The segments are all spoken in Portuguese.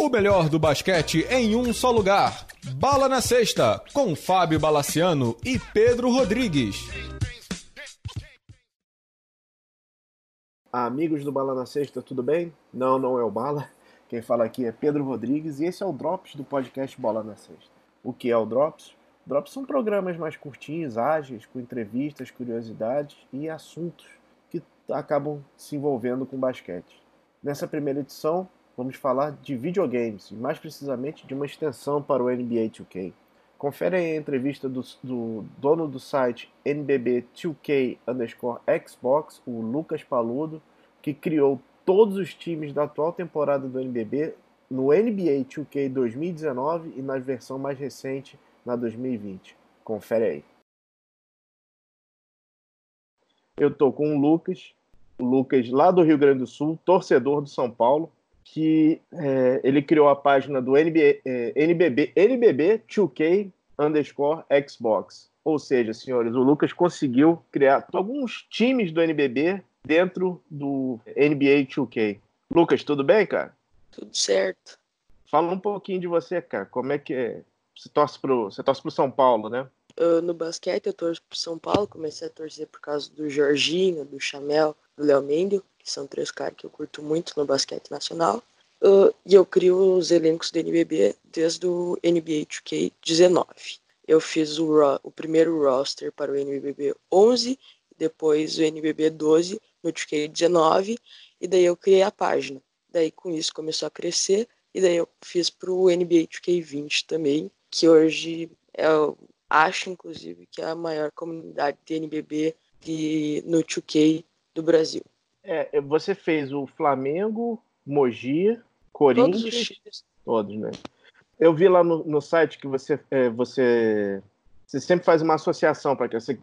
O melhor do basquete em um só lugar. Bala na Sexta, com Fábio Balaciano e Pedro Rodrigues. Amigos do Bala na Sexta, tudo bem? Não, não é o Bala. Quem fala aqui é Pedro Rodrigues e esse é o Drops do podcast Bola na Sexta. O que é o Drops? Drops são programas mais curtinhos, ágeis, com entrevistas, curiosidades e assuntos que acabam se envolvendo com basquete. Nessa primeira edição, vamos falar de videogames, mais precisamente de uma extensão para o NBA 2K. Confere aí a entrevista do, do dono do site NBB2K Xbox, o Lucas Paludo, que criou todos os times da atual temporada do NBB no NBA 2K 2019 e na versão mais recente, na 2020. Confere aí. Eu tô com o Lucas, o Lucas lá do Rio Grande do Sul, torcedor do São Paulo, que é, ele criou a página do NBA, é, NBB, NBB 2K underscore Xbox. Ou seja, senhores, o Lucas conseguiu criar alguns times do NBB dentro do NBA 2K. Lucas, tudo bem, cara? Tudo certo. Fala um pouquinho de você, cara. Como é que é? Você torce pro, você torce pro São Paulo, né? Eu, no basquete eu torço pro São Paulo, comecei a torcer por causa do Jorginho, do Chamel, do Léo Mendes são três caras que eu curto muito no basquete nacional. Uh, e eu crio os elencos do NBB desde o NBA 2K19. Eu fiz o, o primeiro roster para o NBB 11, depois o NBB 12 no 2K19, e daí eu criei a página. Daí com isso começou a crescer, e daí eu fiz para o NBA 2K20 também, que hoje é, eu acho inclusive que é a maior comunidade de NBB de, no 2K do Brasil. É, você fez o Flamengo, Mogi, Corinthians. Todos, todos né? Eu vi lá no, no site que você, é, você, você sempre faz uma associação para que você.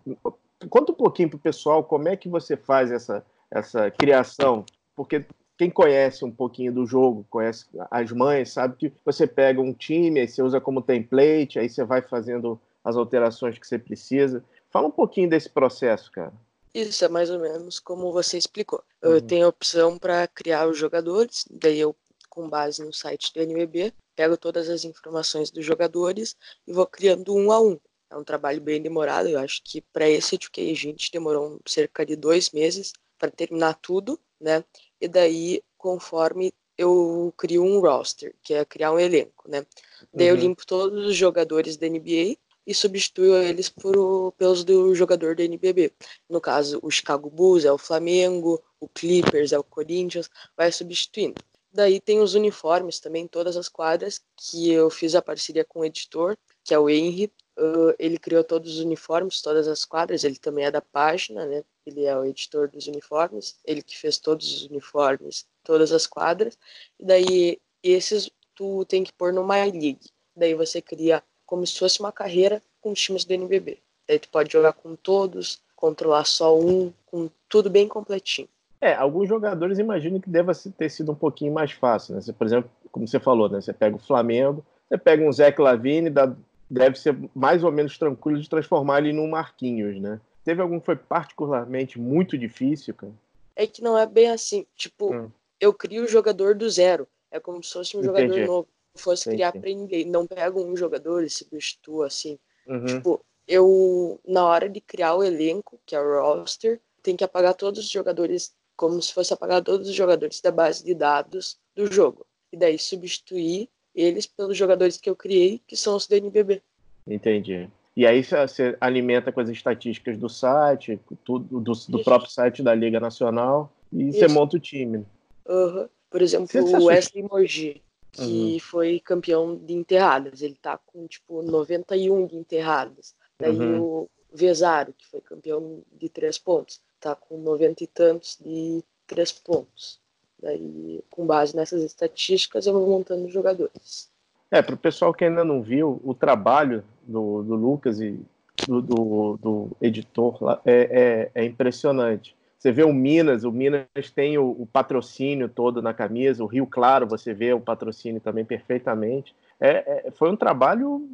Conta um pouquinho para o pessoal como é que você faz essa, essa criação, porque quem conhece um pouquinho do jogo, conhece as mães, sabe que você pega um time, aí você usa como template, aí você vai fazendo as alterações que você precisa. Fala um pouquinho desse processo, cara. Isso é mais ou menos como você explicou. Uhum. Eu tenho a opção para criar os jogadores, daí eu, com base no site do NBB, pego todas as informações dos jogadores e vou criando um a um. É um trabalho bem demorado, eu acho que para esse que a gente demorou cerca de dois meses para terminar tudo, né? E daí, conforme eu crio um roster, que é criar um elenco, né? Daí uhum. eu limpo todos os jogadores da NBA e substituiu eles por, pelos do jogador do NBB. No caso, o Chicago Bulls é o Flamengo, o Clippers é o Corinthians, vai substituindo. Daí tem os uniformes também, todas as quadras, que eu fiz a parceria com o editor, que é o Henry. Uh, ele criou todos os uniformes, todas as quadras, ele também é da página, né? Ele é o editor dos uniformes, ele que fez todos os uniformes, todas as quadras. E daí esses tu tem que pôr no My League. Daí você cria como se fosse uma carreira com os times do NBB. Daí tu pode jogar com todos, controlar só um, com tudo bem completinho. É, alguns jogadores imagino que deva ter sido um pouquinho mais fácil, né? Você, por exemplo, como você falou, né? Você pega o Flamengo, você pega um Zé Clavini, dá, deve ser mais ou menos tranquilo de transformar ele num Marquinhos, né? Teve algum que foi particularmente muito difícil, cara? É que não é bem assim. Tipo, hum. eu crio o jogador do zero. É como se fosse um Entendi. jogador novo fosse sim, criar para ninguém. Não pega um jogador e substitua assim. Uhum. Tipo, eu, na hora de criar o elenco, que é o roster, tem que apagar todos os jogadores, como se fosse apagar todos os jogadores da base de dados do jogo. E daí substituir eles pelos jogadores que eu criei, que são os do NBB. Entendi. E aí você alimenta com as estatísticas do site, tudo, do, do próprio site da Liga Nacional, e Isso. você monta o time. Uhum. Por exemplo, o Wesley Mogi que uhum. foi campeão de enterradas. Ele tá com, tipo, 91 de enterradas. Daí uhum. o Vesaro, que foi campeão de três pontos, tá com 90 e tantos de três pontos. Daí, com base nessas estatísticas, eu vou montando jogadores. É, para o pessoal que ainda não viu, o trabalho do, do Lucas e do, do, do editor lá é, é, é impressionante. Você vê o Minas, o Minas tem o, o, patrocínio todo na camisa, o Rio Claro, você vê o patrocínio também perfeitamente. É, é, foi um trabalho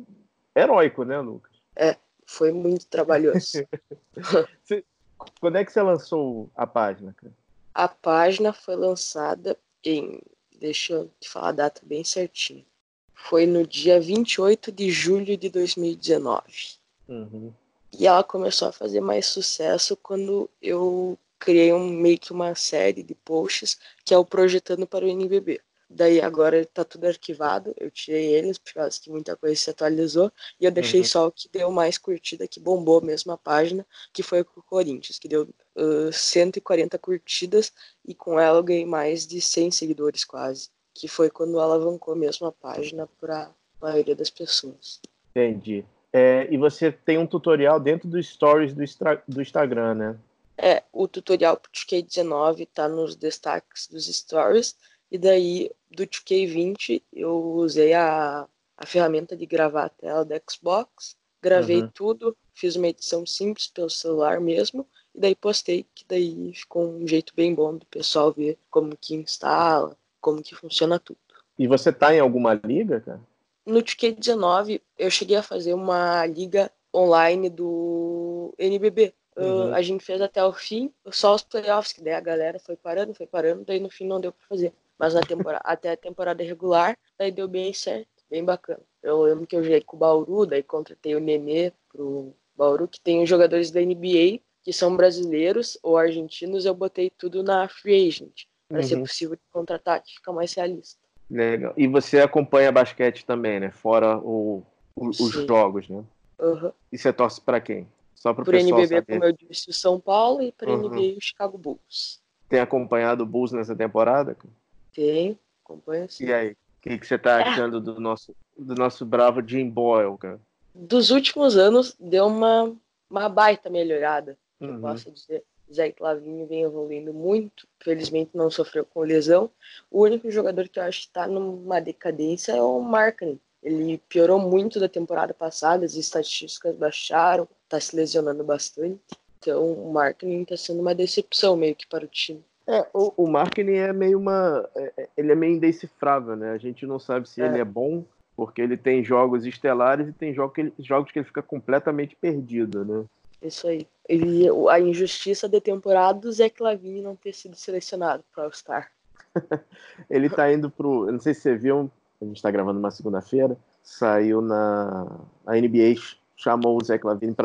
heróico, né, Lucas? É, foi muito trabalhoso. você, quando é que você lançou a página? Cara? A página foi lançada em deixa eu te falar a data bem certinho. Foi no dia 28 de julho de 2019. Uhum. E ela começou a fazer mais sucesso quando eu criei um, meio que uma série de posts que é o Projetando para o NBB. Daí agora está tudo arquivado, eu tirei eles por causa que muita coisa se atualizou e eu deixei uhum. só o que deu mais curtida, que bombou mesmo a página, que foi o Corinthians, que deu uh, 140 curtidas e com ela eu ganhei mais de 100 seguidores quase, que foi quando alavancou mesmo a página para a maioria das pessoas. Entendi. É, e você tem um tutorial dentro dos stories do, do Instagram, né? É, o tutorial pro 19 tá nos destaques dos stories, e daí do 2K20 eu usei a, a ferramenta de gravar a tela do Xbox, gravei uhum. tudo, fiz uma edição simples pelo celular mesmo, e daí postei, que daí ficou um jeito bem bom do pessoal ver como que instala, como que funciona tudo. E você tá em alguma liga, cara? No 2K19 eu cheguei a fazer uma liga online do NBB, Uhum. Uh, a gente fez até o fim, só os playoffs, que daí a galera foi parando, foi parando, daí no fim não deu pra fazer. Mas na temporada, até a temporada regular, daí deu bem certo, bem bacana. Eu lembro que eu joguei com o Bauru, daí contratei o Nenê pro Bauru, que tem os jogadores da NBA, que são brasileiros ou argentinos, eu botei tudo na free agent, para uhum. ser possível contratar, que fica mais realista. Legal. E você acompanha basquete também, né? Fora o, o, os jogos, né? Uhum. E você torce para quem? Só para o NBB, saber. como eu disse, o São Paulo e para uhum. NBA o Chicago Bulls. Tem acompanhado o Bulls nessa temporada? Tem, acompanho sim. E aí, o que, que você está é. achando do nosso, do nosso bravo Jim Boyle, cara? Dos últimos anos, deu uma, uma baita melhorada, uhum. eu posso dizer. Zé Clavinho vem evoluindo muito, felizmente não sofreu com lesão. O único jogador que eu acho que está numa decadência é o Markkinen. Ele piorou muito da temporada passada, as estatísticas baixaram, tá se lesionando bastante. Então o marketing tá sendo uma decepção meio que para o time. É, o, o marketing é meio uma. É, é, ele é meio indecifrável, né? A gente não sabe se é. ele é bom, porque ele tem jogos estelares e tem jogos que ele, jogos que ele fica completamente perdido, né? Isso aí. Ele, a injustiça da temporada do Zé Clavini não ter sido selecionado para o All-Star. ele tá indo pro. Eu não sei se você viu, a gente está gravando uma segunda-feira, saiu na a NBA chamou o Zé Clavini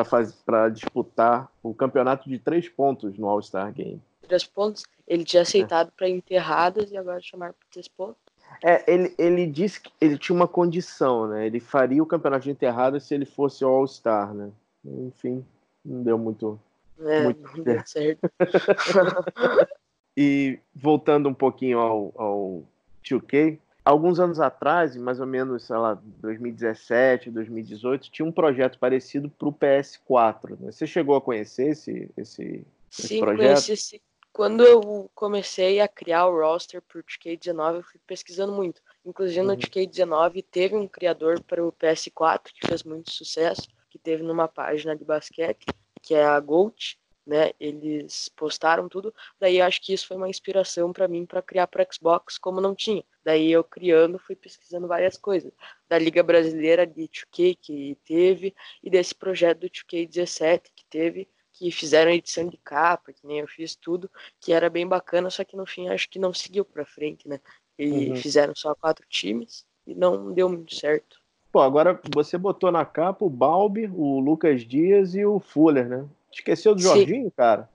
para disputar o campeonato de três pontos no All-Star Game. Três pontos? Ele tinha aceitado é. para enterradas e agora chamar para três pontos? É, ele, ele disse que ele tinha uma condição, né? Ele faria o campeonato de enterradas se ele fosse All-Star, né? Enfim, não deu muito, é, muito não deu certo. e voltando um pouquinho ao, ao 2K, alguns anos atrás, mais ou menos, sei lá, 2017, 2018, tinha um projeto parecido para o PS4. Né? Você chegou a conhecer esse, esse, esse Sim, projeto? Conheci, sim. Quando eu comecei a criar o roster para o TK19, eu fui pesquisando muito. Inclusive no uhum. TK19 teve um criador para o PS4 que fez muito sucesso, que teve numa página de basquete, que é a Gold, né? Eles postaram tudo. Daí acho que isso foi uma inspiração para mim para criar para Xbox, como não tinha. Daí eu criando, fui pesquisando várias coisas. Da Liga Brasileira de 2K que teve e desse projeto do 2K17 que teve, que fizeram edição de capa, que nem eu fiz tudo, que era bem bacana, só que no fim acho que não seguiu para frente, né? E uhum. fizeram só quatro times e não deu muito certo. Pô, agora você botou na capa o Balbi, o Lucas Dias e o Fuller, né? Esqueceu do Jorginho, Sim. cara?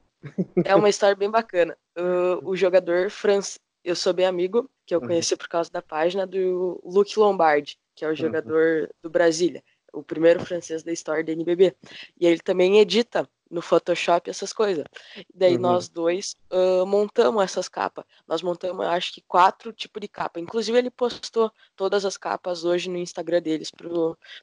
É uma história bem bacana. Uh, o jogador francês, eu sou bem amigo, que eu uhum. conheci por causa da página do Luke Lombardi, que é o uhum. jogador uhum. do Brasília, o primeiro francês da história da NBB. E ele também edita no Photoshop essas coisas. E daí uhum. nós dois uh, montamos essas capas. Nós montamos, acho que quatro tipos de capa. Inclusive ele postou todas as capas hoje no Instagram deles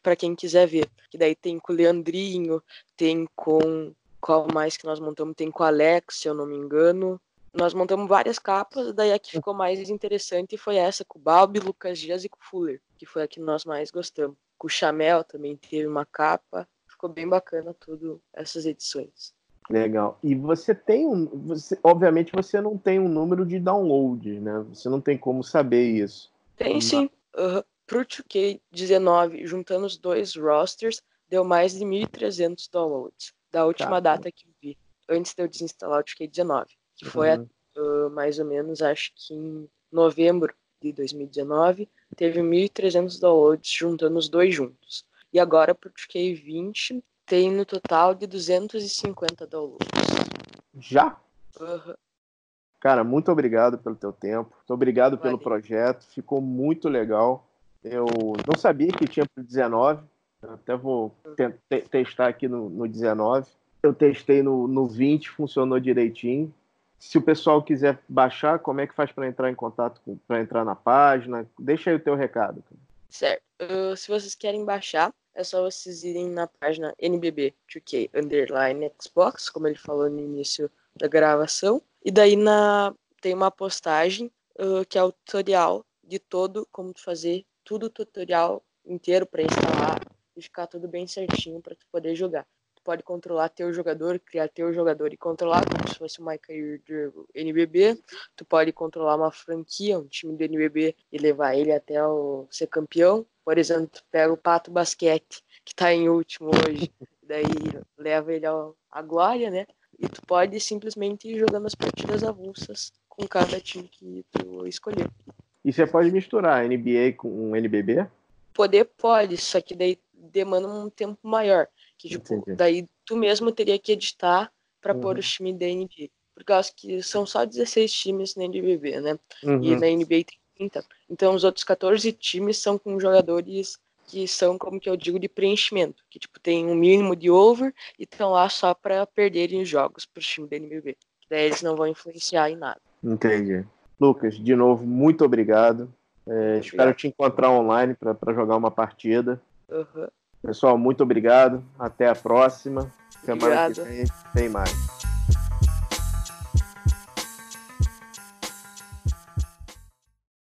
para quem quiser ver. Que daí tem com o Leandrinho, tem com qual mais que nós montamos? Tem com o Alex, se eu não me engano. Nós montamos várias capas, daí a que ficou mais interessante foi essa, com o Balbi, Lucas Dias e com o Fuller, que foi a que nós mais gostamos. Com o Chamel também teve uma capa. Ficou bem bacana tudo essas edições. Legal. E você tem um. Você, obviamente você não tem um número de download, né? Você não tem como saber isso. Tem sim. Uhum. Pro 2K19, juntando os dois rosters, deu mais de 1.300 downloads da última tá. data que eu vi, antes de eu desinstalar o TK19, que foi uhum. a, uh, mais ou menos, acho que em novembro de 2019, teve 1.300 downloads juntando os dois juntos. E agora pro 2K20 tem no total de 250 downloads. Já? Uhum. Cara, muito obrigado pelo teu tempo. Muito obrigado pelo projeto. Ficou muito legal. Eu não sabia que tinha pro 19. Eu até vou te te testar aqui no, no 19. Eu testei no, no 20, funcionou direitinho. Se o pessoal quiser baixar, como é que faz para entrar em contato, para entrar na página? Deixa aí o teu recado. Certo. Uh, se vocês querem baixar, é só vocês irem na página NBB2K Underline Xbox, como ele falou no início da gravação. E daí na, tem uma postagem uh, que é o tutorial de todo como fazer tudo o tutorial inteiro para instalar ficar tudo bem certinho para tu poder jogar. Tu pode controlar teu jogador, criar teu jogador e controlar como se fosse uma cair do NBB. Tu pode controlar uma franquia, um time do NBB e levar ele até o, ser campeão. Por exemplo, tu pega o Pato Basquete, que está em último hoje, daí leva ele à glória, né? E tu pode simplesmente ir jogando as partidas avulsas com cada time que tu escolher. E você pode misturar NBA com um NBB? Poder pode, só que daí demanda um tempo maior. Que tipo, daí tu mesmo teria que editar para uhum. pôr os times da NBA. Por causa que são só 16 times na NBB, né? Uhum. E na NBA tem 30. Então os outros 14 times são com jogadores que são, como que eu digo, de preenchimento, que tipo tem um mínimo de over e estão lá só para perderem os jogos para o time da NBB. Daí eles não vão influenciar em nada. Entendi. Lucas, de novo, muito obrigado. É, espero te encontrar online para jogar uma partida. Uhum. Pessoal, muito obrigado. Até a próxima. Semana Obrigado. que vem tem mais.